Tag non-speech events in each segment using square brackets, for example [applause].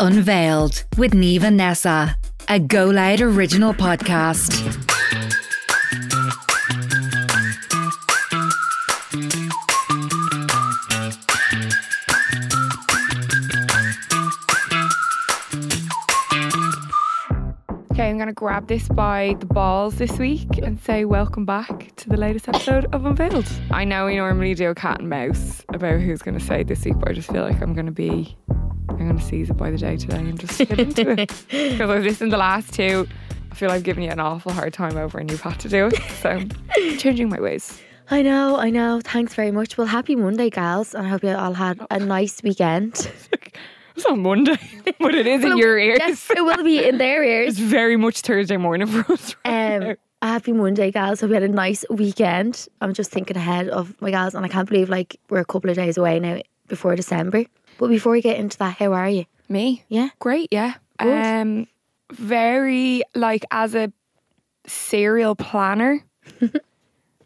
Unveiled with Niamh and Nessa, a Go Loud original podcast. Okay, I'm going to grab this by the balls this week and say welcome back to the latest episode of Unveiled. I know we normally do a cat and mouse about who's going to say this week, but I just feel like I'm going to be, I'm going to seize it by the day today and just get into it. [laughs] Because I've listened the last two. I feel I've given you an awful hard time over and you've had to do it. So I'm [laughs] changing my ways. I know, I know. Thanks very much. Well, happy Monday, gals, and I hope you all had a [laughs] nice weekend. It's on Monday, but it is in your ears. Yes, it will be in their ears. It's very much Thursday morning for us. right Um, happy Monday, gals. Hope you had a nice weekend. I'm just thinking ahead of my gals, and I can't believe like we're a couple of days away now before December. But before we get into that, how are you? Me? Yeah. Great, yeah. Good. Um very like as a serial planner. [laughs]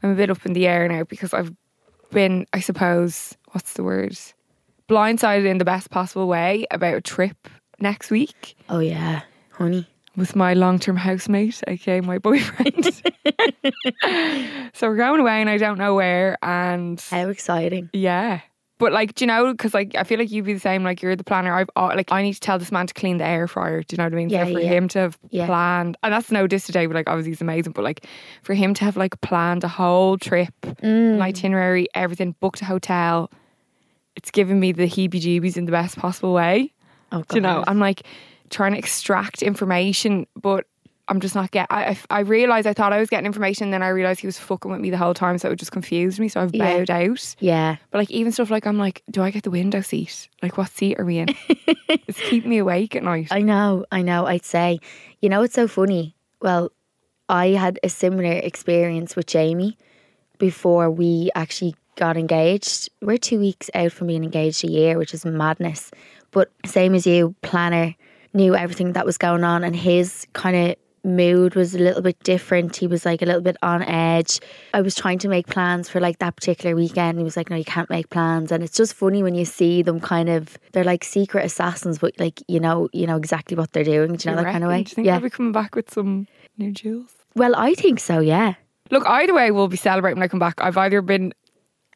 I'm a bit up in the air now because I've been, I suppose, what's the word? Blindsided in the best possible way about a trip next week Oh yeah, honey. with my long term housemate, aka my boyfriend. [laughs] [laughs] so we're going away and I don't know where and How exciting! yeah. But like, do you know? Because like, I feel like you'd be the same. Like, you're the planner. I've uh, like, I need to tell this man to clean the air fryer. Do you know what I mean? Yeah, so for yeah. him to have Yeah. planned, and that's no diss today, but like, obviously, he's amazing. But like, for him to have like planned a whole trip, Mm. an itinerary, everything, booked a hotel, it's given me the heebie-jeebies in the best possible way. Oh, Do you know? I'm like trying to extract information, but I'm just not get. I I, I realized I thought I was getting information, then I realized he was fucking with me the whole time, so it just confused me. So I've Yeah. bowed out. yeah. But like even stuff like I'm like, do I get the window seat? Like what seat are we in? [laughs] it's keeping me awake at night. I know, I know. I'd say, you know, it's so funny. Well, I had a similar experience with Jamie before we actually got engaged. We're two weeks out from being engaged a year, which is madness. But same as you, planner knew everything that was going on, and his kind of mood was a little bit different. He was like a little bit on edge. I was trying to make plans for like that particular weekend. He was like, "No, you can't make plans." And it's just funny when you see them kind of they're like secret assassins, but like you know, you know exactly what they're doing. Do you know You that kind of way? Do you think yeah. I'll be coming back with some new jewels? Well, I think so. Yeah. Look, either way, we'll be celebrating when I come back. I've either been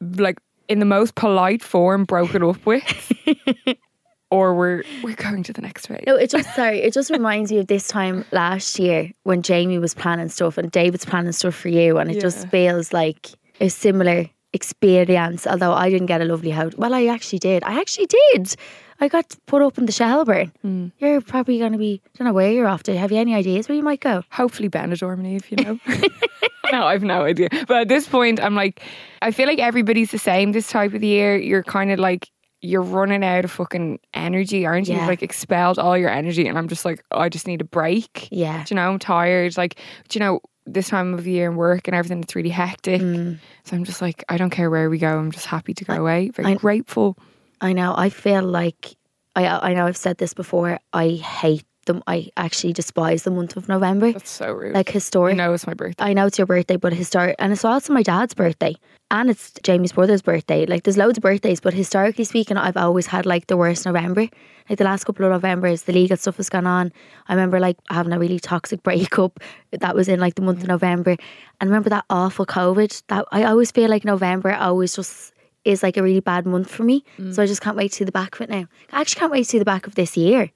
like in the most polite form broken up with, [laughs] or we're we're going to the next phase. No, it just sorry, it just reminds me of this time last year when Jamie was planning stuff and David's planning stuff for you, and it Yeah. just feels like a similar experience. Although I didn't get a lovely house. Well, I actually did. I actually did. I got put up in the Shelbourne. Hmm. You're probably going to be. I don't know where you're off to. Have you any ideas where you might go? Hopefully Benidorm, if you know. [laughs] [laughs] no, I've no idea. But at this point, I'm like, I feel like everybody's the same this type of the year. You're kind of like, you're running out of fucking energy, aren't you? Yeah. You've like expelled all your energy. And I'm just like, oh, I just need a break. Yeah. Do you know, I'm tired. Like, do you know, this time of year and work and everything, it's really hectic. Mm. So I'm just like, I don't care where we go. I'm just happy to go away. Very I- grateful. I know. I feel like I. I know I've said this before. I hate them. I actually despise the month of November. That's so rude. Like I historic. know it's my birthday. I know it's your birthday, but historic, and it's also my dad's birthday, and it's Jamie's brother's birthday. Like, there's loads of birthdays, but historically speaking, I've always had like the worst November. Like the last couple of Novembers, the legal stuff has gone on. I remember like having a really toxic [laughs] breakup that was in like the month of November, and remember that awful COVID. That I always feel like November always just is like a really bad month for me. So mm. I just can't wait to see the back of it now. I actually can't wait to see the back of this year.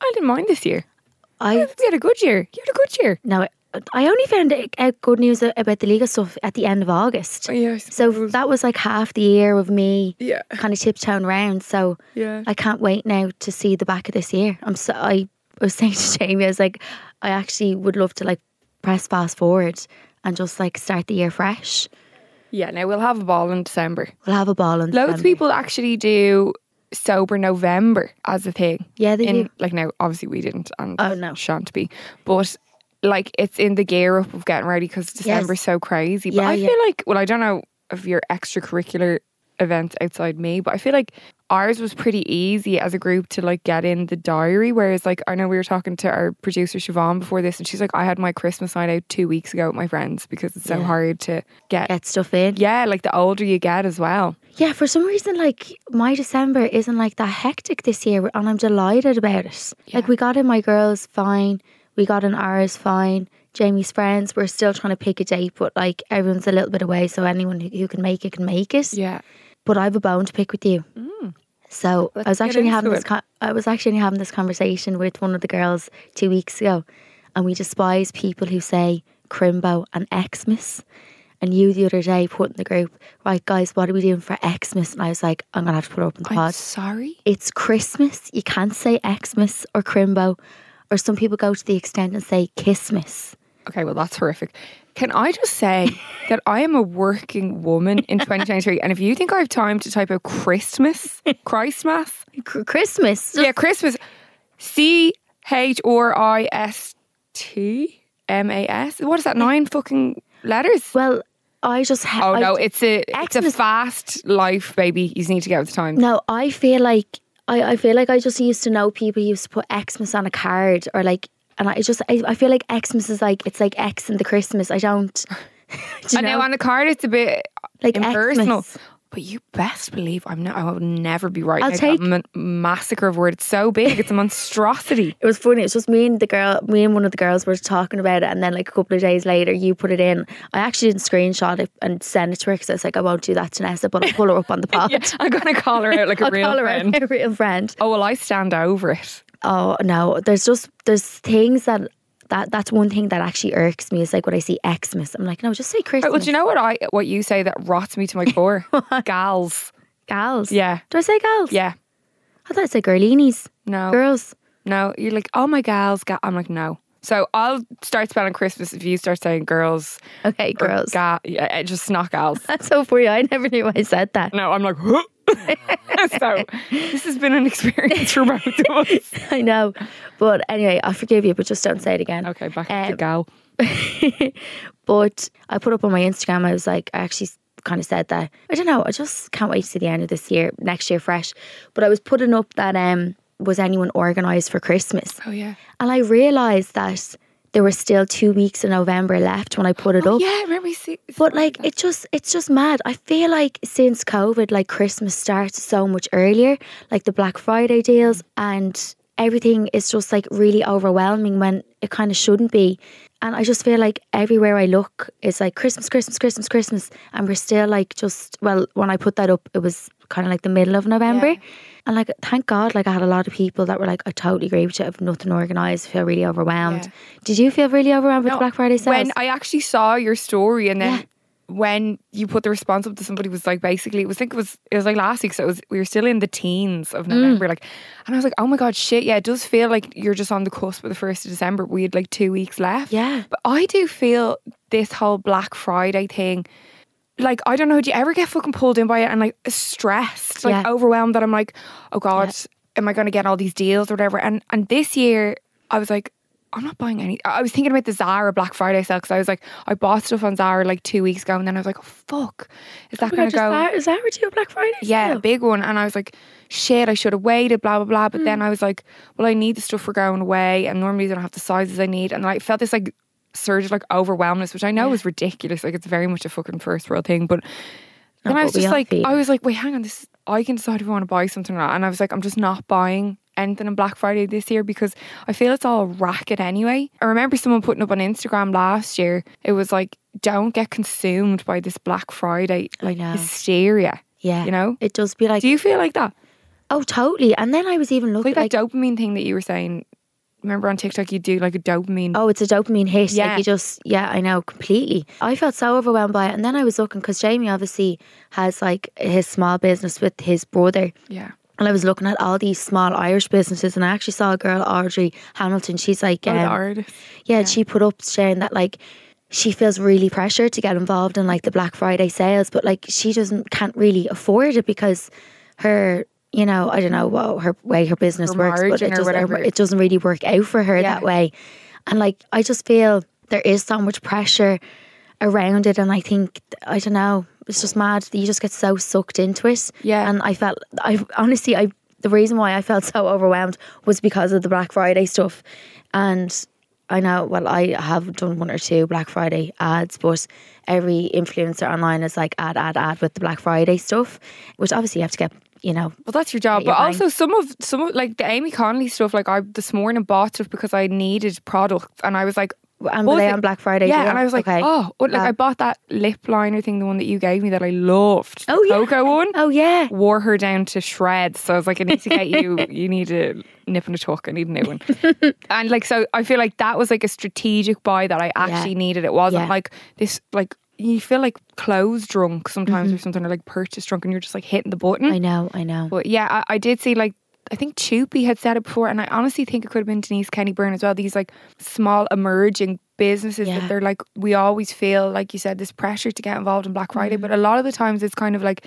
I didn't mind this year. I We had a good year. You had a good year. now I only found out uh, good news about the legal stuff at the end of August. Oh, yeah, So that was like half the year of me Yeah. kind of tiptoeing around. So Yeah. I can't wait now to see the back of this year. I'm so I was [laughs] saying to Jamie, I was like, I actually would love to like press fast forward and just like start the year fresh. Yeah, now we'll have a ball in December. We'll have a ball in Loads of people actually do sober November as a thing. Yeah, they in do. like now obviously we didn't and Oh, no. shan't be. But like it's in the gear up of getting ready because December's so crazy. But Yeah, I yeah. feel like well I don't know of your extracurricular events outside me, but I feel like ours was pretty easy as a group to like get in the diary. Whereas like I know we were talking to our producer Siobhan before this, and she's like, I had my Christmas night out two weeks ago with my friends because it's so Yeah. hard to get. Get stuff in. Yeah, like the older you get as well. Yeah, for some reason, like my December isn't like that hectic this year, and I'm delighted about it. Like we got in my girls fine, we got in ours fine. Jamie's friends, we're still trying to pick a date, but like everyone's a little bit away, so anyone who, who can make it can make it. Yeah. But I have a bone to pick with you. Mm. So Let's I was actually having this. Con- I was actually having this conversation with one of the girls two weeks ago, and we despise people who say Crimbo and Xmas. And you the other day put in the group, right, guys, what are we doing for Xmas? And I was like, I'm gonna have to put it up in the I'm pod. sorry. It's Christmas. You can't say Xmas or Crimbo, or some people go to the extent and say Kissmas. Okay, well that's horrific. Can I just say [laughs] that I am a working woman in 2023, and if you think I have time to type out Christmas, Christmas, Christmas. yeah, Christmas, C H R I S T M A S. What is that? Nine fucking letters. Well, I just. Ha- Oh I no, it's a it's a Xmas- fast life, baby. You just need to get with the time. No, I feel like I, I feel like I just used to know people used to put Xmas on a card or like and I just I, I feel like Xmas is like it's like X in the Christmas. I don't [laughs] do I know know? on the card it's a bit Like impersonal. Xmas. But you best believe I'm not. I will never be right. I'll take- that massacre of word. It's so big. It's a monstrosity. [laughs] It was funny. It's just me and the girl, me and one of the girls were talking about it, and then like a couple of days later, you put it in. I actually didn't screenshot it and send it to her because I was like, I won't do that to Nessa, but I'll pull her up on the [laughs] pod. Yeah, I'm gonna call her out like a real friend. a real friend. Oh well, I stand over it. Oh no, there's just there's things that that that's one thing that actually irks me is like when I see Xmas. I'm like, no, just say Christmas. Right, well, do you know what I what you say that rots me to my core? [laughs] Gals. gals? Yeah, Do I say gals? yeah. I thought I said girlinis. No, Girls. no. You're like, oh my gals. Ga-. I'm like, no. So I'll start spelling Christmas if you start saying girls. Okay, girls. Ga- yeah, just not gals. [laughs] That's so funny. I never knew I said that. No, I'm like, huh? [laughs] so this has been an experience for both of us. [laughs] I know. But anyway, I forgive you, but just don't say it again. Okay, back to Um, gal. [laughs] But I put up on my Instagram, I was like, I actually kind of said that. I don't know, I just can't wait to see the end of this year, next year fresh. But I was putting up that um was anyone organised for Christmas? Oh yeah. And I realised that there were still two weeks of November left when I put it oh, up. Yeah, remember you see. But like it just it's just mad. I feel like since COVID, like Christmas starts so much earlier, like the Black Friday deals and everything is just like really overwhelming when it kind of shouldn't be. And I just feel like everywhere I look is like Christmas, Christmas, Christmas, Christmas. And we're still like just well, when I put that up it was kind of like the middle of November. Yeah. And like thank God like I had a lot of people that were like, I totally agree with you, I've nothing organised, feel really overwhelmed. Yeah. Did you feel really overwhelmed with No, the Black Friday sales? When I actually saw your story and then Yeah. when you put the response up to somebody was like basically it was I think it was it was like last week so it was we were still in the teens of Mm. November like and I was like oh my god shit yeah it does feel like you're just on the cusp of the first of December we had like two weeks left Yeah. but I do feel this whole Black Friday thing like I don't know do you ever get fucking pulled in by it and like stressed like Yeah. overwhelmed that I'm like oh god am I going to get all these deals or whatever and and this year I was like I'm not buying any. I was thinking about the Zara Black Friday sale because I was like, I bought stuff on Zara like two weeks ago, and then I was like, oh, fuck, is that Oh going to go? Is that do a Black Friday? Yeah, a big one. And I was like, shit, I should have waited, blah, blah, blah. But Mm. then I was like, well, I need the stuff for going away. And normally I don't have the sizes I need. And I felt this like surge of like overwhelmness, which I know is ridiculous. Like it's very much a fucking first world thing. But then I was just like, I was like, wait, hang on. This I can decide if I want to buy something or not. And I was like, I'm just not buying anything on Black Friday this year because I feel it's all a racket anyway. I remember someone putting up on Instagram last year, it was like, don't get consumed by this Black Friday like hysteria. Yeah. You know? It does be like, Do you feel like that? oh, totally. And then I was even looking Like that like, dopamine thing that you were saying. Remember on TikTok you do like a dopamine. oh, it's a dopamine hit. Yeah. Like you just, yeah, I know completely. I felt so overwhelmed by it. And then I was looking because Jamie obviously has like his small business with his brother. Yeah. And I was looking at all these small Irish businesses, and I actually saw a girl, Audrey Hamilton. She's like, Oh, um, artist. Yeah, she put up sharing that like she feels really pressured to get involved in like the Black Friday sales, but like she doesn't can't really afford it because her you know I don't know what her way her business Her works, but it doesn't whatever. it doesn't really work out for her Yeah. that way. And like I just feel there is so much pressure. around it, and I think I don't know. It's just mad. That you just get so sucked into it. Yeah. And I felt. I honestly, I the reason why I felt so overwhelmed was because of the Black Friday stuff, and I know. Well, I have done one or two Black Friday ads, but every influencer online is like ad, ad, ad with the Black Friday stuff, which obviously you have to get. You know, Well, that's your job. But bang. also some of some of like the Aimee Connolly stuff. Like I this morning bought stuff because I needed products, and I was like, and were they on Black Friday? yeah, and I was like, Okay. oh, like I bought that lip liner thing, the one that you gave me that I loved. Oh, yeah. Cocoa one. oh yeah, Wore her down to shreds. So I was like, I need to get you. [laughs] you need a nip and a tuck. I need a new one. [laughs] and like, so I feel like that was like a strategic buy that I actually needed. It wasn't Yeah. like this. Like you feel like clothes drunk sometimes or something, or like purchase drunk, and you're just like hitting the button. Mm-hmm. I know, I know. But yeah, I, I did see like I think Chupi had said it before, and I honestly think it could have been Denise Kenny Byrne as well. These like small emerging businesses Yeah. that they're like we always feel like you said this pressure to get involved in Black Friday, Mm-hmm. but a lot of the times it's kind of like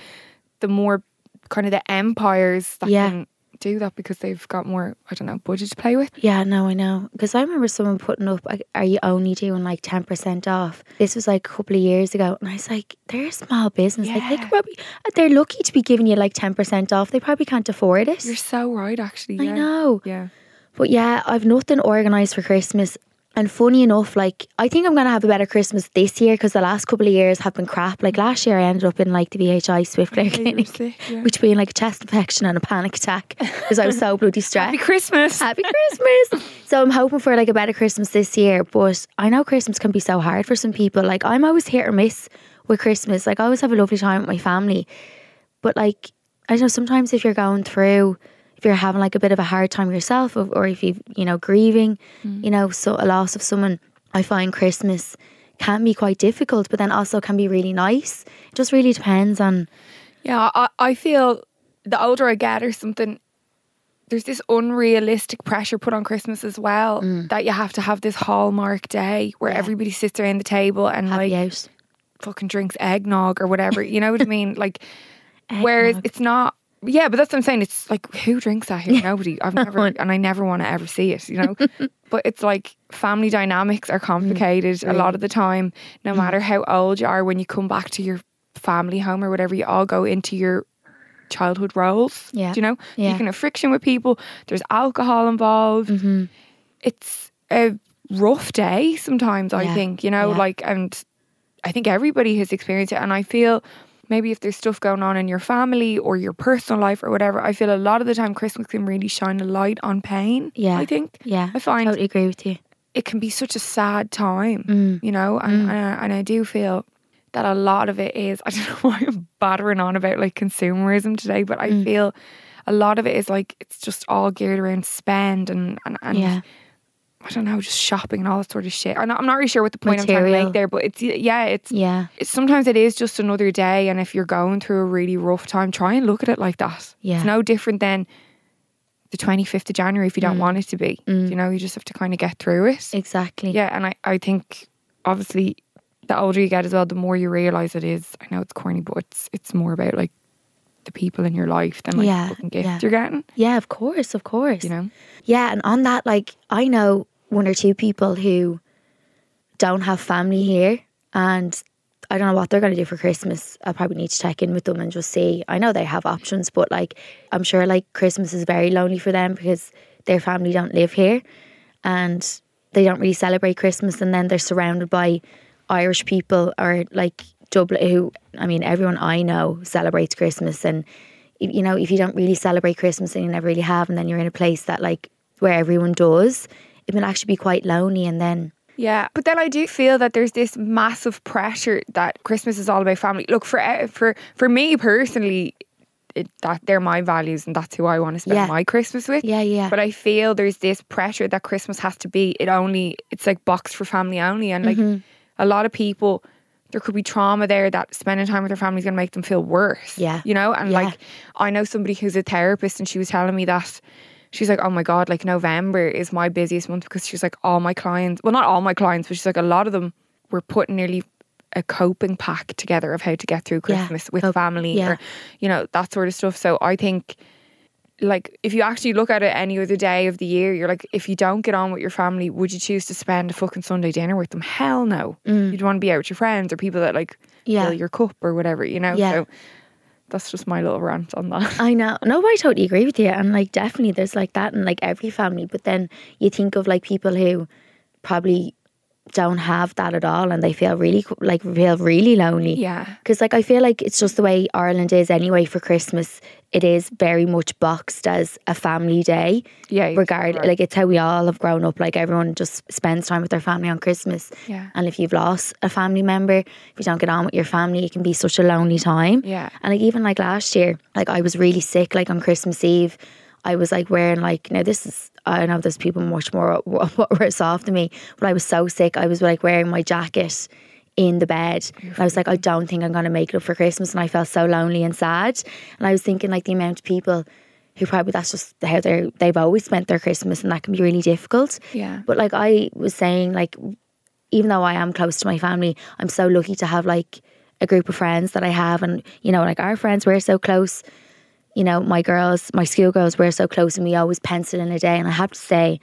the more kind of the empires that Yeah. can do that because they've got more I don't know budget to play with. Yeah, no, I know. Because I remember someone putting up, like, are you only doing like 10% off? This was like a couple of years ago. And I was like, they're a small business. Like, they Yeah. could probably, uh, they're lucky to be giving you like 10% off. They probably can't afford it. You're so right, actually. I know. Yeah. But yeah, I've nothing organised for Christmas. And funny enough, like, I think I'm going to have a better Christmas this year because the last couple of years have been crap. Like, last year I ended up in like the VHI Swiftcare you clinic, sick, yeah. [laughs] which being like a chest infection and a panic attack because I was so bloody [laughs] stressed. Happy Christmas. Happy Christmas. so I'm hoping for like a better Christmas this year. But I know Christmas can be so hard for some people. Like I'm always hit or miss with Christmas. Like I always have a lovely time with my family. But like I don't know, sometimes if you're going through if you're having like a bit of a hard time yourself or, or if you you know, grieving, you know, so a loss of someone, I find Christmas can be quite difficult, but then also can be really nice. It just really depends on Yeah, I, I feel the older I get or something, there's this unrealistic pressure put on Christmas as well Mm. that you have to have this hallmark day where everybody sits around the table and happy like out. fucking drinks eggnog or whatever. You know what I mean? Like, [laughs] whereas it's not. Yeah, but that's what I'm saying. It's like who drinks that here? Nobody. I've [laughs] never, and I never want to ever see it. You know, [laughs] but it's like family dynamics are complicated a lot of the time. No matter how old you are, when you come back to your family home or whatever, you all go into your childhood roles. Yeah. Do you know, Yeah. you can have friction with people. There's alcohol involved. Mm-hmm. It's a rough day sometimes. I Yeah. think you know, Yeah. like, and I think everybody has experienced it. And I feel maybe if there's stuff going on in your family or your personal life or whatever, I feel a lot of the time Christmas can really shine a light on pain. Yeah. I think. Yeah. I find totally agree with you. it can be such a sad time, Mm. you know, and, and, I, and I do feel that a lot of it is, [laughs] I don't know why I'm battering on about like consumerism today, but I Mm. feel a lot of it is like, it's just all geared around spend and, and, and Yeah. I don't know, just shopping and all that sort of shit. I'm not, I'm not really sure what the point I'm trying to make there, but it's, yeah, it's, Yeah. it's sometimes it is just another day. And if you're going through a really rough time, try and look at it like that. Yeah. It's no different than the 25th of January if you Mm. don't want it to be. You know, you just have to kind of get through it. Exactly. Yeah, and I, I think obviously the older you get as well, the more you realise it is. I know it's corny, but it's it's more about like the people in your life than like Yeah, the fucking gifts yeah. you're getting. Yeah, of course, of course. You know? Yeah, and on that, like I know one or two people who don't have family here, and I don't know what they're going to do for Christmas. I probably need to check in with them and just see. I know they have options, but like I'm sure like Christmas is very lonely for them because their family don't live here, and they don't really celebrate Christmas, and then they're surrounded by Irish people or like Dublin who I mean everyone I know celebrates Christmas and you know if you don't really celebrate Christmas and you never really have and then you're in a place that like where everyone does it will actually be quite lonely and then Yeah, but then I do feel that there's this massive pressure that Christmas is all about family. Look for eh, for for me personally, it, that they're my values and that's who I want to spend Yeah. my Christmas with. yeah yeah But I feel there's this pressure that Christmas has to be it only it's like boxed for family only and like Mm-hmm. a lot of people there could be trauma there that spending time with their family is going to make them feel worse. Yeah. You know, and Yeah. like I know somebody who's a therapist and she was telling me that she's like, "Oh my god, like November is my busiest month because she's like all my clients, well not all my clients, but she's like a lot of them were putting nearly a coping pack together of how to get through Yeah. Christmas with Cope- family yeah. or you know that sort of stuff. So I think like if you actually look at it any other day of the year, you're like, if you don't get on with your family, would you choose to spend a fucking Sunday dinner with them? Hell no. You'd want to be out with your friends or people that like Mm. Yeah. fill your cup or whatever, you know? Yeah. So that's just my little rant on that. I know. No, I totally agree with you. And like, definitely, there's like that in like every family. But then you think of like people who probably don't have that at all, and they feel really like feel really lonely. Yeah. Because like I feel like it's just the way Ireland is anyway for Christmas. It is very much boxed as a family day. Yeah, Regard right. like it's how we all have grown up. Like everyone just spends time with their family on Christmas. Yeah. And if you've lost a family member, if you don't get on with your family, it can be such a lonely time. Yeah. And like even like last year, like I was really sick. Like on Christmas Eve, I was like wearing like now this is I know there's people much more [laughs] what worse off than me, but I was so sick. I was like wearing my jacket in the bed. And I was like, I don't think I'm gonna make it up for Christmas, and I felt so lonely and sad. And I was thinking like the amount of people who probably that's just how they're they've always spent their Christmas, and that can be really difficult. Yeah. But like I was saying, like even though I am close to my family, I'm so lucky to have like a group of friends that I have, and you know, like our friends, we're so close. You know, my girls, my school girls, we're so close, and we always pencil in a day. And I have to say,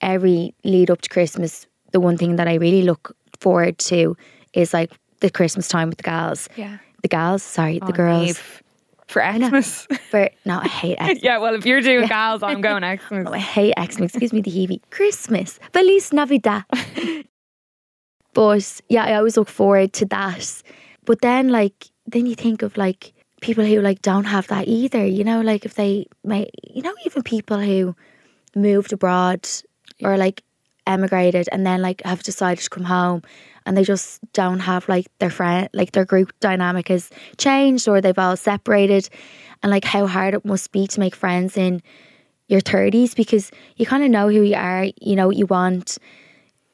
every lead up to Christmas, the one thing that I really look forward to is like the Christmas time with the girls. Yeah. The girls, sorry, the Oh, girls. Niamh. For Xmas. For no, I hate [laughs] Xmas. yeah, well, if you're doing gals, I'm going [laughs] Xmas. Oh, I hate Xmas. Excuse me, the heebie. Christmas. Feliz Navidad. [laughs] but yeah, I always look forward to that. But then, like, then you think of like people who like don't have that either. You know, like if they may, you know, even people who moved abroad or like emigrated and then like have decided to come home and they just don't have like their friend like their group dynamic has changed or they've all separated and like how hard it must be to make friends in your 30s because you kind of know who you are you know what you want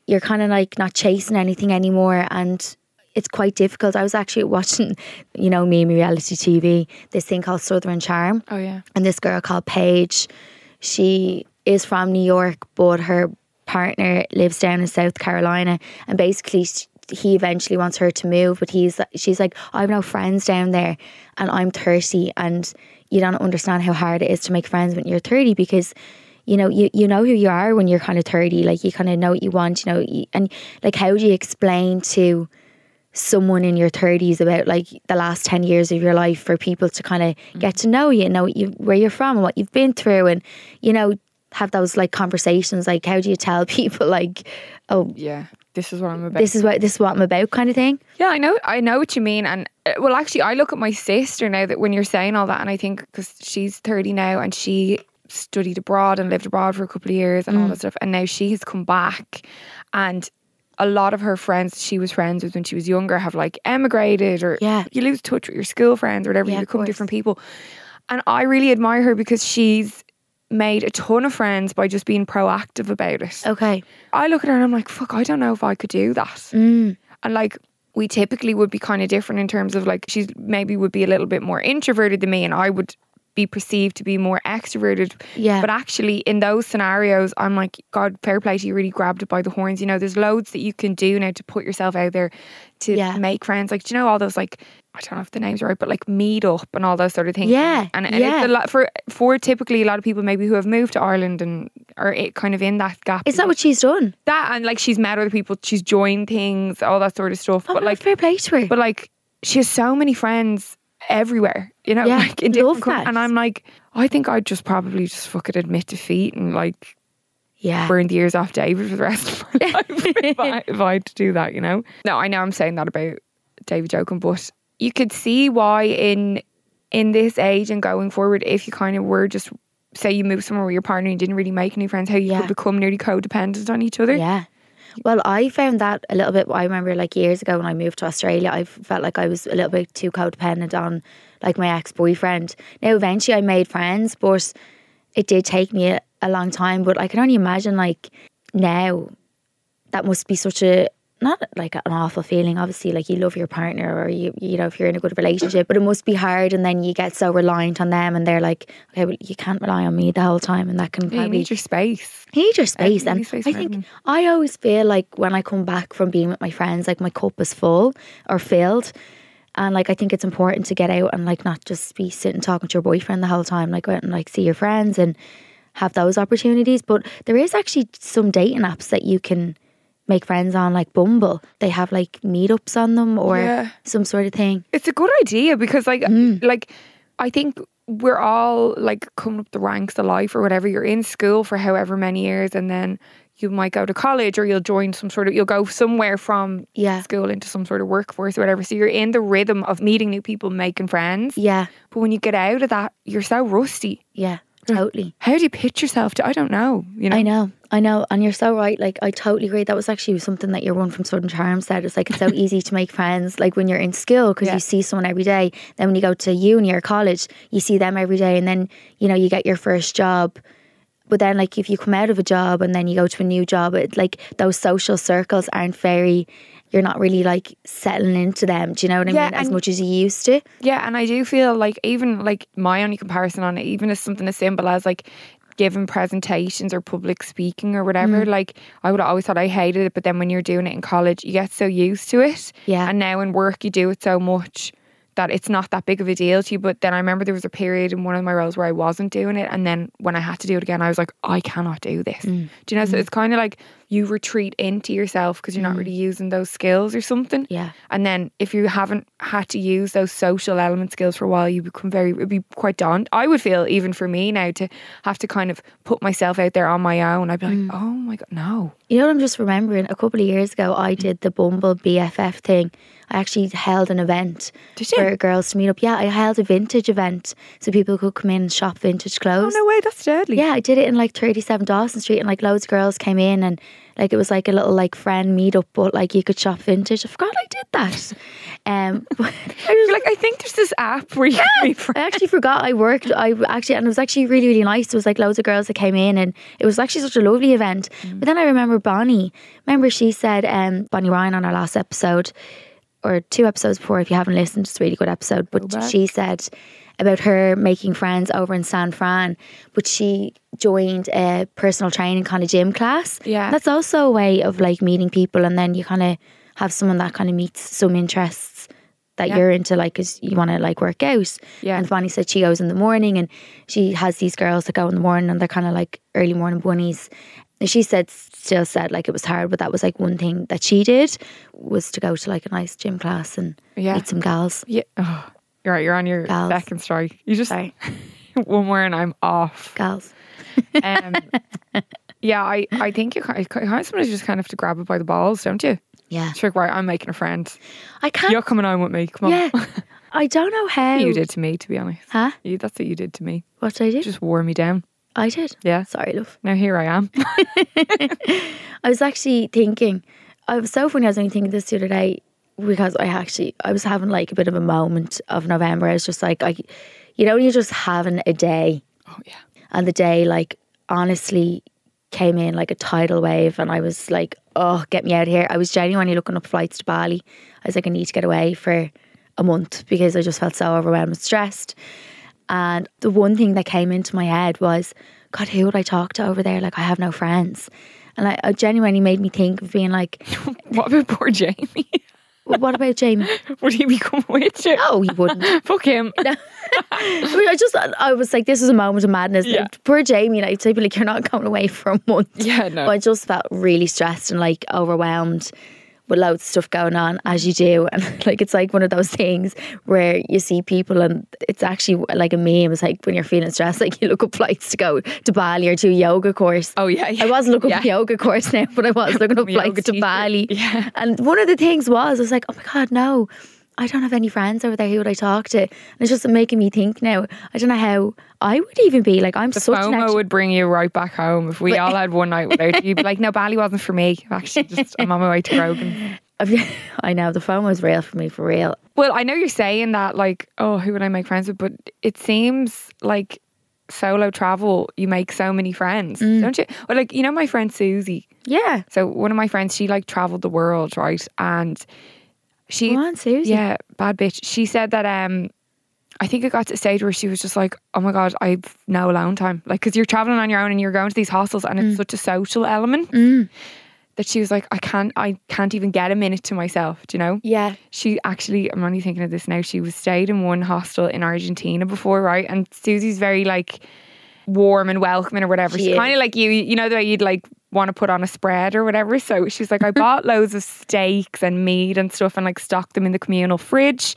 you're kind of like not chasing anything anymore and it's quite difficult i was actually watching you know me me reality tv this thing called southern charm Oh, yeah. and this girl called Paige, she is from New York, but her partner lives down in South Carolina, and basically sh- he eventually wants her to move, but he's she's like, I have no friends down there, and I'm thirty, and you don't understand how hard it is to make friends when you're thirty because. You know, you, you know who you are when you're kind of 30, like you kind of know what you want, you know, and like how do you explain to someone in your 30s about like the last 10 years of your life for people to kind of get to know you know what you, where you're from and what you've been through and you know have those like conversations like how do you tell [laughs] people like oh Yeah. This is what I'm about. this is what this is what I'm about kind of thing Yeah, I know. I know what you mean. And uh, well, actually, I look at my sister now that when you're saying all that, and I think because she's 30 now and she studied abroad and lived abroad for a couple of years and all Mm. that stuff, and now she has come back, and a lot of her friends she was friends with when she was younger have like emigrated or Yeah. you lose touch with your school friends or whatever. Yeah, you become different people, and I really admire her because she's made a ton of friends by just being proactive about it. okay I look at her and I'm like, fuck, I don't know if I could do that. mm, And like we typically would be kind of different in terms of like she's maybe would be a little bit more introverted than me and I would be perceived to be more extroverted. Yeah. But actually in those scenarios I'm like, God, fair play to you really grabbed it by the horns. You know, there's loads that you can do now to put yourself out there to Yeah. make friends. Like, do you know all those like I don't know if the names are right, but like meet up and all those sort of things. Yeah, And, and yeah. it's a lot for for typically a lot of people maybe who have moved to Ireland and are it kind of in that gap. is that what she's done that and like she's met other people, she's joined things, all that sort of stuff. oh, but like fair play to her but like she has so many friends everywhere, you know, Yeah, like in different that. and I'm like, I think I'd just probably just fucking admit defeat and like yeah burn the ears off David for the rest of my [laughs] life if, I, if I had to do that, you know. No, I know I'm saying that about David Jokum, but you could see why in in this age and going forward, if you kind of were just say you moved somewhere with your partner and you didn't really make any friends, how you Yeah. could become nearly codependent on each other. Yeah. Well, I found that a little bit. I remember like years ago when I moved to Australia, I felt like I was a little bit too codependent on like my ex boyfriend. Now, eventually, I made friends, but it did take me a, a long time. But I can only imagine like now that must be such a not like an awful feeling. Obviously, like you love your partner, or you you know if you're in a good relationship, but it must be hard. And then you get so reliant on them, and they're like, okay, well, you can't rely on me the whole time, and that can Yeah, you probably need your space. you need your space. And space I think. I always feel like when I come back from being with my friends, like my cup is full or filled. And like I think it's important to get out and like not just be sitting talking to your boyfriend the whole time, like go out and like see your friends and have those opportunities. But there is actually some dating apps that you can make friends on, like Bumble. They have like meetups on them or Yeah. some sort of thing. It's a good idea because like Mm. like I think we're all like coming up the ranks of life or whatever. You're in school for however many years and then you might go to college or you'll join some sort of you'll go somewhere from Yeah. school into some sort of workforce or whatever. So you're in the rhythm of meeting new people, making friends. Yeah. But when you get out of that, you're so rusty. Yeah. Totally. How do you pitch yourself to I don't know, you know? I know, I know, and you're so right. Like, I totally agree. That was actually something that your one from Southern Charm said. It's like it's so [laughs] easy to make friends, like when you're in school, because Yeah. you see someone every day. Then when you go to uni or college, you see them every day, and then you know you get your first job. But then, like, if you come out of a job and then you go to a new job, it like those social circles aren't very. You're not really like settling into them. Do you know what I Yeah, mean? As much as you used to. Yeah, and I do feel like even like my only comparison on it, even as something as simple as like giving presentations or public speaking or Mm. whatever, like I would always thought I hated it, but then when you're doing it in college, you get so used to it. Yeah. And now in work you do it so much that it's not that big of a deal to you. But then I remember there was a period in one of my roles where I wasn't doing it. And then when I had to do it again, I was like, I cannot do this. Mm. Do you know? So it's kind of like you retreat into yourself because you're not really using those skills or something. Mm. Yeah. And then if you haven't had to use those social element skills for a while, you become very, it'd be quite daunting. I would feel, even for me now, to have to kind of put myself out there on my own. I'd be Mm. like, oh my God, no. You know what I'm just remembering? A couple of years ago, I did the Bumble BFF thing. I actually held an event for girls to meet up. Yeah, I held a vintage event so people could come in and shop vintage clothes. Oh, no way, that's deadly. Yeah, I did it in like 37 Dawson Street, and like loads of girls came in, and like it was like a little like friend meetup, but like you could shop vintage. I forgot I did that. Um, [laughs] I was like, I think there's this app where you can meet friends. I actually forgot I worked. I actually, and it was actually really, really nice. There was like loads of girls that came in, and it was actually such a lovely event. Mm. But then I remember Bonnie. Remember she said, um, Bonnie Ryan on our last episode, or two episodes before. If you haven't listened, it's a really good episode. But she said about her making friends over in San Fran, but she joined a personal training kind of gym class. Yeah. that's also a way of like meeting people, and then you kind of have someone that kind of meets some interests that Yeah. you're into, like, because you want to like work out. Yeah. And Bonnie said she goes in the morning and she has these girls that go in the morning and they're kind of like early morning bunnies. And she said, still said like it was hard, but that was like one thing that she did was to go to like a nice gym class and Yeah. meet some gals. Yeah. Oh, you're right, you're on your Gals. second strike. You just, Sorry, [laughs] one more and I'm off. gals. Um, [laughs] yeah, I, I think you kind of, sometimes just kind of have to grab it by the balls, don't you? Yeah. It's like, right, I'm making a friend. I can't. You're coming on with me. Come on. Yeah. [laughs] I don't know how. you did to me, to be honest. Huh? You, that's what you did to me. What did I do? Just wore me down. I did. Yeah. Sorry, love. Now here I am. I was actually thinking, I was so funny. I was only thinking this the other day because I actually, I was having like a bit of a moment of November. I was just like, I, you know, you're just having a day oh yeah. and the day like honestly came in like a tidal wave and I was like, oh, get me out of here. I was genuinely looking up flights to Bali. I was like, I need to get away for a month because I just felt so overwhelmed and stressed. And the one thing that came into my head was, God, who would I talk to over there? Like, I have no friends. And I, it genuinely made me think of being like, [laughs] What about poor Jamie? [laughs] well, what about Jamie? [laughs] Would he become with you? No, he wouldn't. [laughs] Fuck him. [laughs] I just, I was like, this is a moment of madness. Yeah. Like, poor Jamie, like, be like, you're not going away for a month. Yeah, no. But I just felt really stressed and like overwhelmed with loads of stuff going on as you do. [laughs] And like it's like one of those things where you see people and it's actually like a meme. It's like when you're feeling stressed, [laughs] like you look up flights to go to Bali or to a yoga course. Oh, yeah, yeah. I was looking up Yeah. a yoga course now, [laughs] but I was looking up flights to. Bali. Yeah. And one of the things was, I was like, oh my God, no. I don't have any friends over there. Who would I talk to? And it's just making me think now. I don't know how I would even be. Like I'm The such FOMO extro- would bring you right back home if we all had one night without you. You'd be like, [laughs] no, Bali wasn't for me. Actually, just I'm on my way to Rogan. [laughs] I know the FOMO is real for me, for real. Well, I know you're saying that, like, oh, who would I make friends with? But it seems like solo travel, you make so many friends, mm. don't you? Well, like, you know, my friend Susie. Yeah. So one of my friends, she like traveled the world, right? And she, on, Susie. yeah, bad bitch. She said that um, I think it got to a stage where she was just like, oh my god, I've no alone time, like because you're traveling on your own and you're going to these hostels and it's such a social element that she was like, I can't, I can't even get a minute to myself. Do you know? Yeah. She actually, I'm only thinking of this now. She was stayed in one hostel in Argentina before, right? And Susie's very like warm and welcoming or whatever. She She's kind of like you, you know, the way you'd like want to put on a spread or whatever. So she's like, I bought loads of steaks and meat and stuff and like stocked them in the communal fridge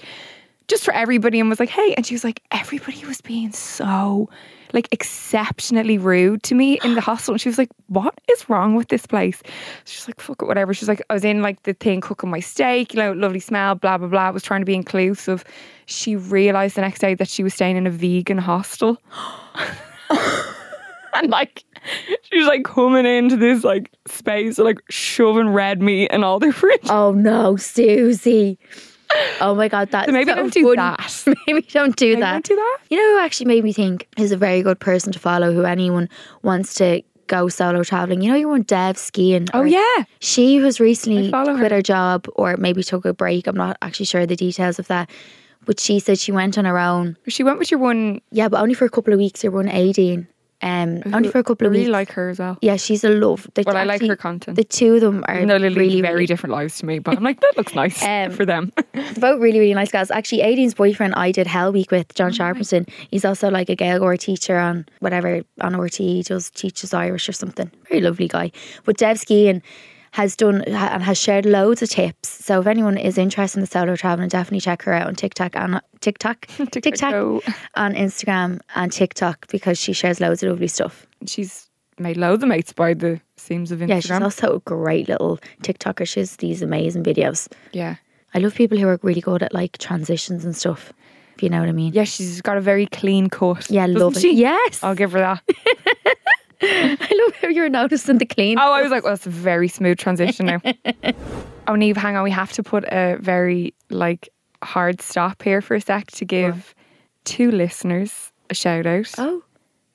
just for everybody and was like, hey. And she was like, everybody was being so like exceptionally rude to me in the [sighs] hostel. And she was like, what is wrong with this place? She's like, fuck it, whatever. She's like, I was in like the thing cooking my steak, you know, lovely smell, blah, blah, blah. I was trying to be inclusive. She realized the next day that she was staying in a vegan hostel. [laughs] [laughs] [laughs] and like, she was like coming into this like space, like shoving red meat and all their [laughs] fridge. Oh no, Susie. Oh my god, that's So maybe so don't do that. [laughs] maybe don't do Maybe that. don't do that. You know who actually made me think is a very good person to follow who anyone wants to go solo traveling. You know your one Dev skiing. Oh yeah. She was recently follow quit her. her job or maybe took a break. I'm not actually sure the details of that. But she said she went on her own. She went with your one. Yeah, but only for a couple of weeks. Her one Aideen. Um, only for a couple I of really weeks. like her as well. yeah, she's a love. The- Well, I like her content. The two of them are they lead really, very really different lives to me, but I'm like, that looks nice [laughs] Um, for them. [laughs] Both really, really nice guys. Actually, Aideen's boyfriend, I did Hell Week with, Oh, John Sharpton. He's also like a Gaeilgeoir teacher on whatever, on RT. He does teaches Irish or something. Very lovely guy. But Dev Skiing has done and has shared loads of tips. So if anyone is interested in the solo traveling, definitely check her out on TikTok and uh, [laughs] TikTok, TikTok, go. on Instagram and TikTok because she shares loads of lovely stuff. She's made loads of mates by the seams of Instagram. Yeah, she's also a great little TikToker. She has these amazing videos. yeah. I love people who are really good at like transitions and stuff. If you know what I mean. Yeah, she's got a very clean cut. Yeah, love it. she? Yes. I'll give her that. [laughs] I love how you're noticing the clean. Oh, I was like, well, that's a very smooth transition now. [laughs] oh, Niamh, hang on. We have to put a very like hard stop here for a sec to give two listeners a shout out, Oh.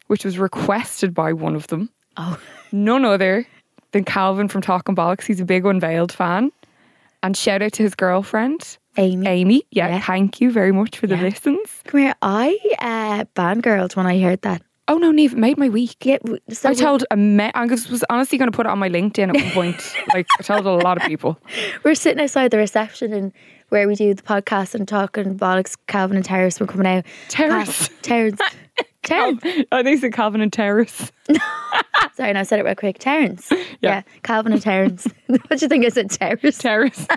which was requested by one of them. Oh. None other than Calvin from Talking Bollocks. He's a big Unveiled fan. And shout out to his girlfriend, Amy. Amy. Yeah, Yeah. thank you very much for the Yeah. listens. Come here. I uh, fangirled when I heard that. Oh no, Niamh, it made my week. Yeah, so I told a me- I was honestly going to put it on my LinkedIn at one [laughs] point. like I told a lot of people. we're sitting outside the reception and where we do the podcast and talking bollocks. Calvin and Terrace were coming out. Terrace. Cal- [laughs] Terrence. Terrence. I think it's Calvin and Terrace. [laughs] Sorry, no, I said it real quick. Terrence. Yeah. Calvin and Terrence. [laughs] what do you think I said? Terrace. Terrace. [laughs]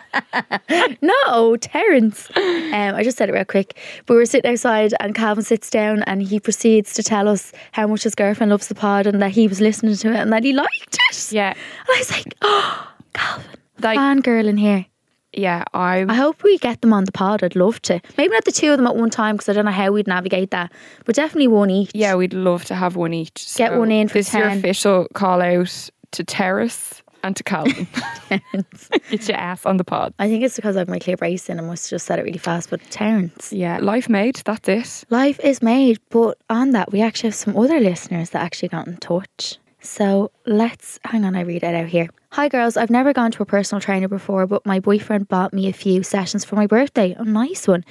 No, Terence. Um, I just said it real quick. But we were sitting outside, and Calvin sits down and he proceeds to tell us how much his girlfriend loves the pod and that he was listening to it and that he liked it. Yeah. And I was like, oh, [gasps] Calvin, Like fangirl in here. Yeah, I I hope we get them on the pod. I'd love to. Maybe not the two of them at one time because I don't know how we'd navigate that, but definitely one each. yeah, we'd love to have one each. Get one in for this is your official call out to Terrace and to Calvin. [laughs] [laughs] Get your ass on the pod. I think it's because I have my clear brace in. I must have just said it really fast. But Terence, Yeah, life made. That's it. life is made. But on that, we actually have some other listeners that actually got in touch. So let's hang on, I read it out here. Hi girls, I've never gone to a personal trainer before, but my boyfriend bought me a few sessions for my birthday. A nice one.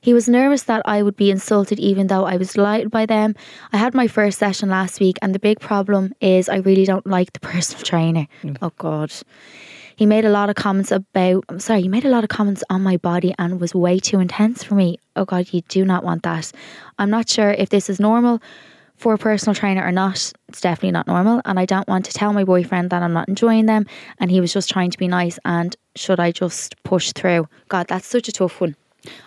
He was nervous that I would be insulted even though I was delighted by them. I had my first session last week and the big problem is I really don't like the [laughs] personal trainer. Mm. Oh god. He made a lot of comments about I'm sorry, he made a lot of comments on my body and was way too intense for me. Oh god, you do not want that. I'm not sure if this is normal for a personal trainer or not. It's definitely not normal and I don't want to tell my boyfriend that I'm not enjoying them and he was just trying to be nice and should I just push through? God, that's such a tough one.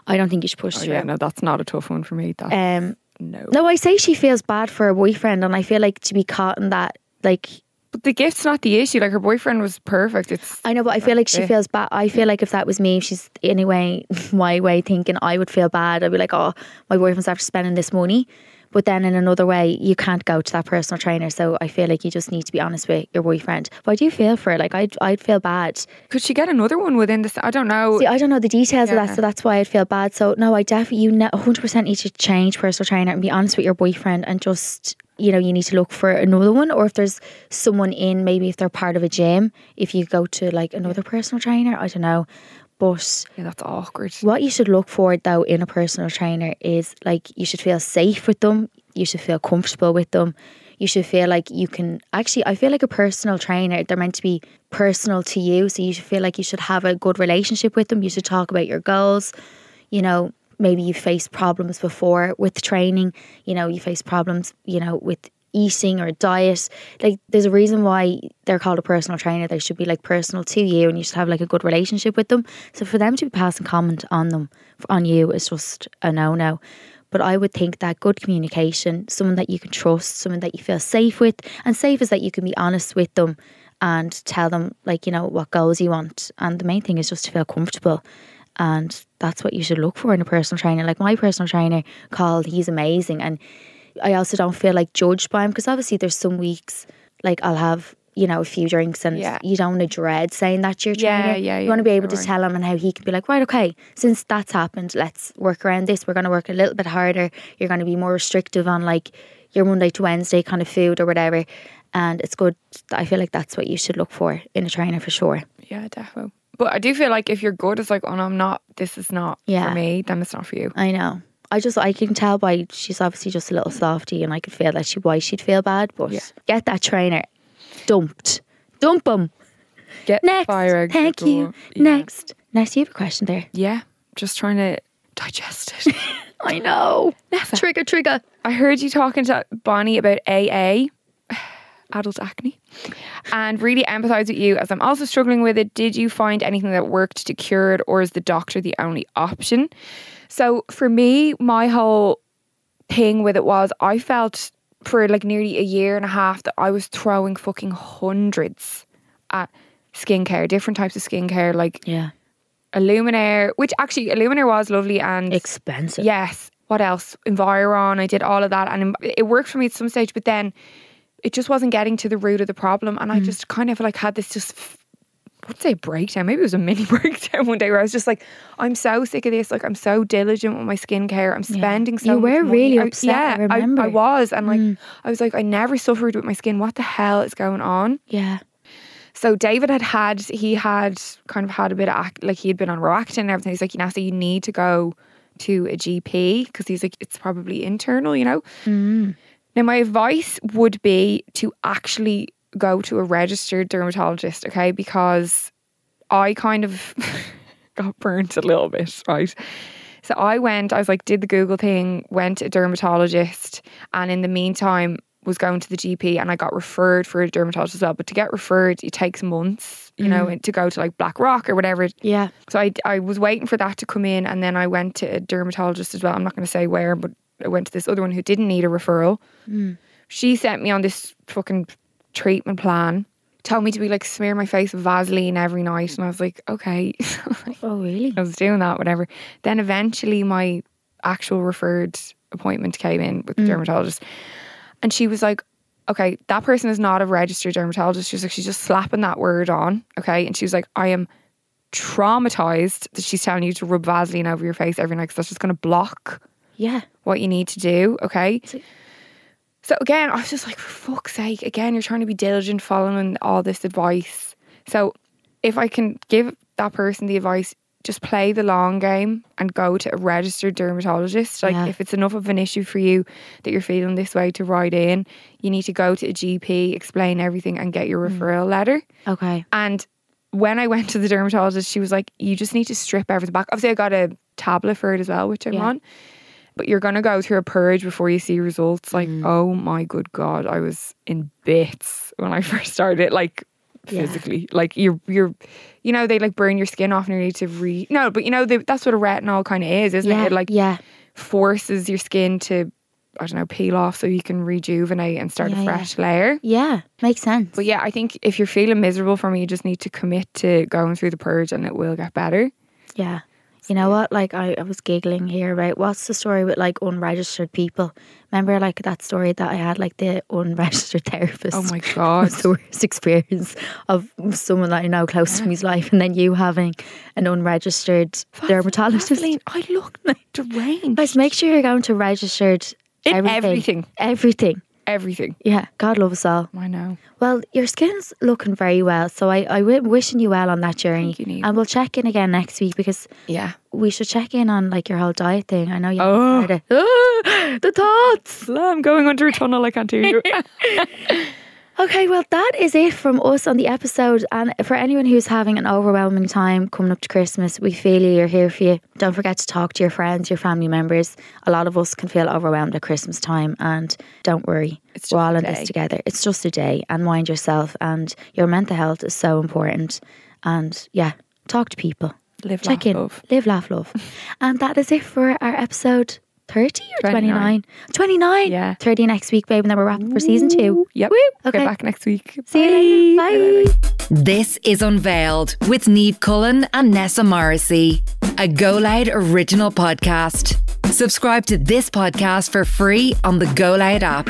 I don't think you should push Oh, through. yeah, no, that's not a tough one for me. That Um no. no, I say she feels bad for her boyfriend and I feel like to be caught in that like But the gift's not the issue. Like her boyfriend was perfect. It's I know, but I feel like she feels bad. I feel like if that was me, if she's anyway [laughs] my way thinking, I would feel bad. I'd be like, oh, my boyfriend's after spending this money. But then in another way, you can't go to that personal trainer. So I feel like you just need to be honest with your boyfriend. But I do feel for it. Like I'd, I'd feel bad. could she get another one within this? I don't know. See, I don't know the details of that, so that's why I'd feel bad. So no, I definitely you ne- 100% need to change personal trainer and be honest with your boyfriend and just you know you need to look for another one or if there's someone in maybe if they're part of a gym if you go to like another personal trainer I don't know but yeah, that's awkward. what you should look for though in a personal trainer is like you should feel safe with them, you should feel comfortable with them. you should feel like you can actually I feel like a personal trainer they're meant to be personal to you so you should feel like you should have a good relationship with them you should talk about your goals you know maybe you faced problems before with training you know you face problems you know with eating or diet like there's a reason why they're called a personal trainer they should be like personal to you and you should have like a good relationship with them so for them to be passing comment on them on you is just a no-no but I would think that good communication, someone that you can trust, someone that you feel safe with, and safe is that you can be honest with them and tell them, like, you know, what goals you want. And the main thing is just to feel comfortable. And that's what you should look for in a personal trainer. Like my personal trainer called, he's amazing. And I also don't feel like judged by him because obviously there's some weeks like I'll have you know a few drinks and Yeah. you don't want to dread saying that to your Yeah, trainer. yeah, you want to be able to tell him and how he can be like, right, okay, since that's happened, let's work around this. We're going to work a little bit harder. You're going to be more restrictive on like your Monday to Wednesday kind of food or whatever. And it's good. I feel like that's what you should look for in a trainer for sure. Yeah, definitely. But I do feel like if you're good, it's like, oh no, I'm not. This is not Yeah. for me. Then it's not for you. I know. I just I can tell by she's obviously just a little softy, and I could feel that she why she'd feel bad. But Yeah. get that trainer dumped, dump him. Get Next, fire thank you. Yeah. Next, next, you have a question there. Yeah, just trying to digest it. [laughs] I know. Trigger, trigger. I heard you talking to Bonnie about AA, [sighs] adult acne, and really empathise with you as I'm also struggling with it. Did you find anything that worked to cure it, or is the doctor the only option? So for me, my whole thing with it was I felt for like nearly a year and a half that I was throwing fucking hundreds at skincare, different types of skincare, like Yeah, Illuminaire, which actually Illuminaire was lovely and expensive. Yes. What else? Environ. I did all of that, and it worked for me at some stage. But then it just wasn't getting to the root of the problem, and I Mm. just kind of like had this just. I would say breakdown. Maybe it was a mini [laughs] breakdown one day where I was just like, I'm so sick of this. Like, I'm so diligent with my skincare. I'm spending so much. You were money." really I- upset, I yeah, remember. I, was. And like, Mm. I was like, I never suffered with my skin. What the hell is going on? yeah, So David had had he had kind of had a bit of ac- like he had been on Roaccutane and everything. He's like, Nessa, you need to go to a GP because he's like, it's probably internal, you know. Mm. Now my advice would be to actually go to a registered dermatologist, okay? Because I kind of [laughs] got burnt a little bit, right? So I went, I was like, did the Google thing, went to a dermatologist, and in the meantime was going to the GP and I got referred for a dermatologist as well. But to get referred, it takes months, you know, mm-hmm. to go to like Blackrock or whatever. yeah. So I, I was waiting for that to come in and then I went to a dermatologist as well. I'm not going to say where, but I went to this other one who didn't need a referral. Mm. She sent me on this fucking treatment plan, told me to be like smear my face with Vaseline every night. And I was like, okay. [laughs] Oh, really? I was doing that, whatever. Then eventually my actual referred appointment came in with the mm. dermatologist. And she was like, okay, that person is not a registered dermatologist. She was like, she's just slapping that word on. Okay. And she was like, I am traumatized that she's telling you to rub Vaseline over your face every night because that's just going to block Yeah. what you need to do. Okay. So- So again, I was just like, for fuck's sake, again, you're trying to be diligent following all this advice. So if I can give that person the advice, just play the long game and go to a registered dermatologist. Like Yeah. if it's enough of an issue for you that you're feeling this way to write in, you need to go to a GP, explain everything and get your mm. referral letter. Okay. And when I went to the dermatologist, she was like, you just need to strip everything back. Obviously, I got a tablet for it as well, which I'm Yeah. on. But you're going to go through a purge before you see results. Like, Mm. oh my good God, I was in bits when I [laughs] first started, like Yeah. physically. Like, you're, you're, you know, they like burn your skin off and you need to re. No, but you know, they, that's what a retinol kind of is, isn't Yeah. it? It like yeah. forces your skin to, I don't know, peel off so you can rejuvenate and start Yeah, a yeah. fresh layer. Yeah. Makes sense. But yeah, I think if you're feeling miserable from it, you just need to commit to going through the purge and it will get better. Yeah. You know what? Like I, I was giggling here about what's the story with like unregistered people. Remember like that story that I had like the unregistered [laughs] therapist. Oh my [laughs] God. was the worst experience of someone that I know close to me's life, and then you having an unregistered dermatologist. Vaseline, I look [laughs] deranged. Guys, make sure you're going to registered In everything. everything. Everything. Everything. Yeah, God love us all. I know. Well, your skin's looking very well, so I, I wish wishing you well on that journey. Thank you, Niamh. and we'll check in again next week because Yeah. we should check in on like your whole diet thing. I know you. Oh. Ah, [gasps] the thoughts. I'm going under a tunnel. I can't hear you. [laughs] Okay, well, that is it from us on the episode. And for anyone who's having an overwhelming time coming up to Christmas, we feel you. You're here for you. Don't forget to talk to your friends, your family members. A lot of us can feel overwhelmed at Christmas time, and don't worry, It's we're all in this together. It's just a day, and mind yourself. And your mental health is so important. And yeah, talk to people. Live, Check laugh, in. love. Live, laugh, love. [laughs] and that is it for our episode 30 or 29. 29? 29. Yeah. 30 next week, babe, and then we're wrapping for season two. Yep. Woo. Okay. Okay. back next week. See you later. Bye. This is Unveiled with Niamh Cullen and Nessa Morrissey, a Go Loud original podcast. Subscribe to this podcast for free on the Go Loud app.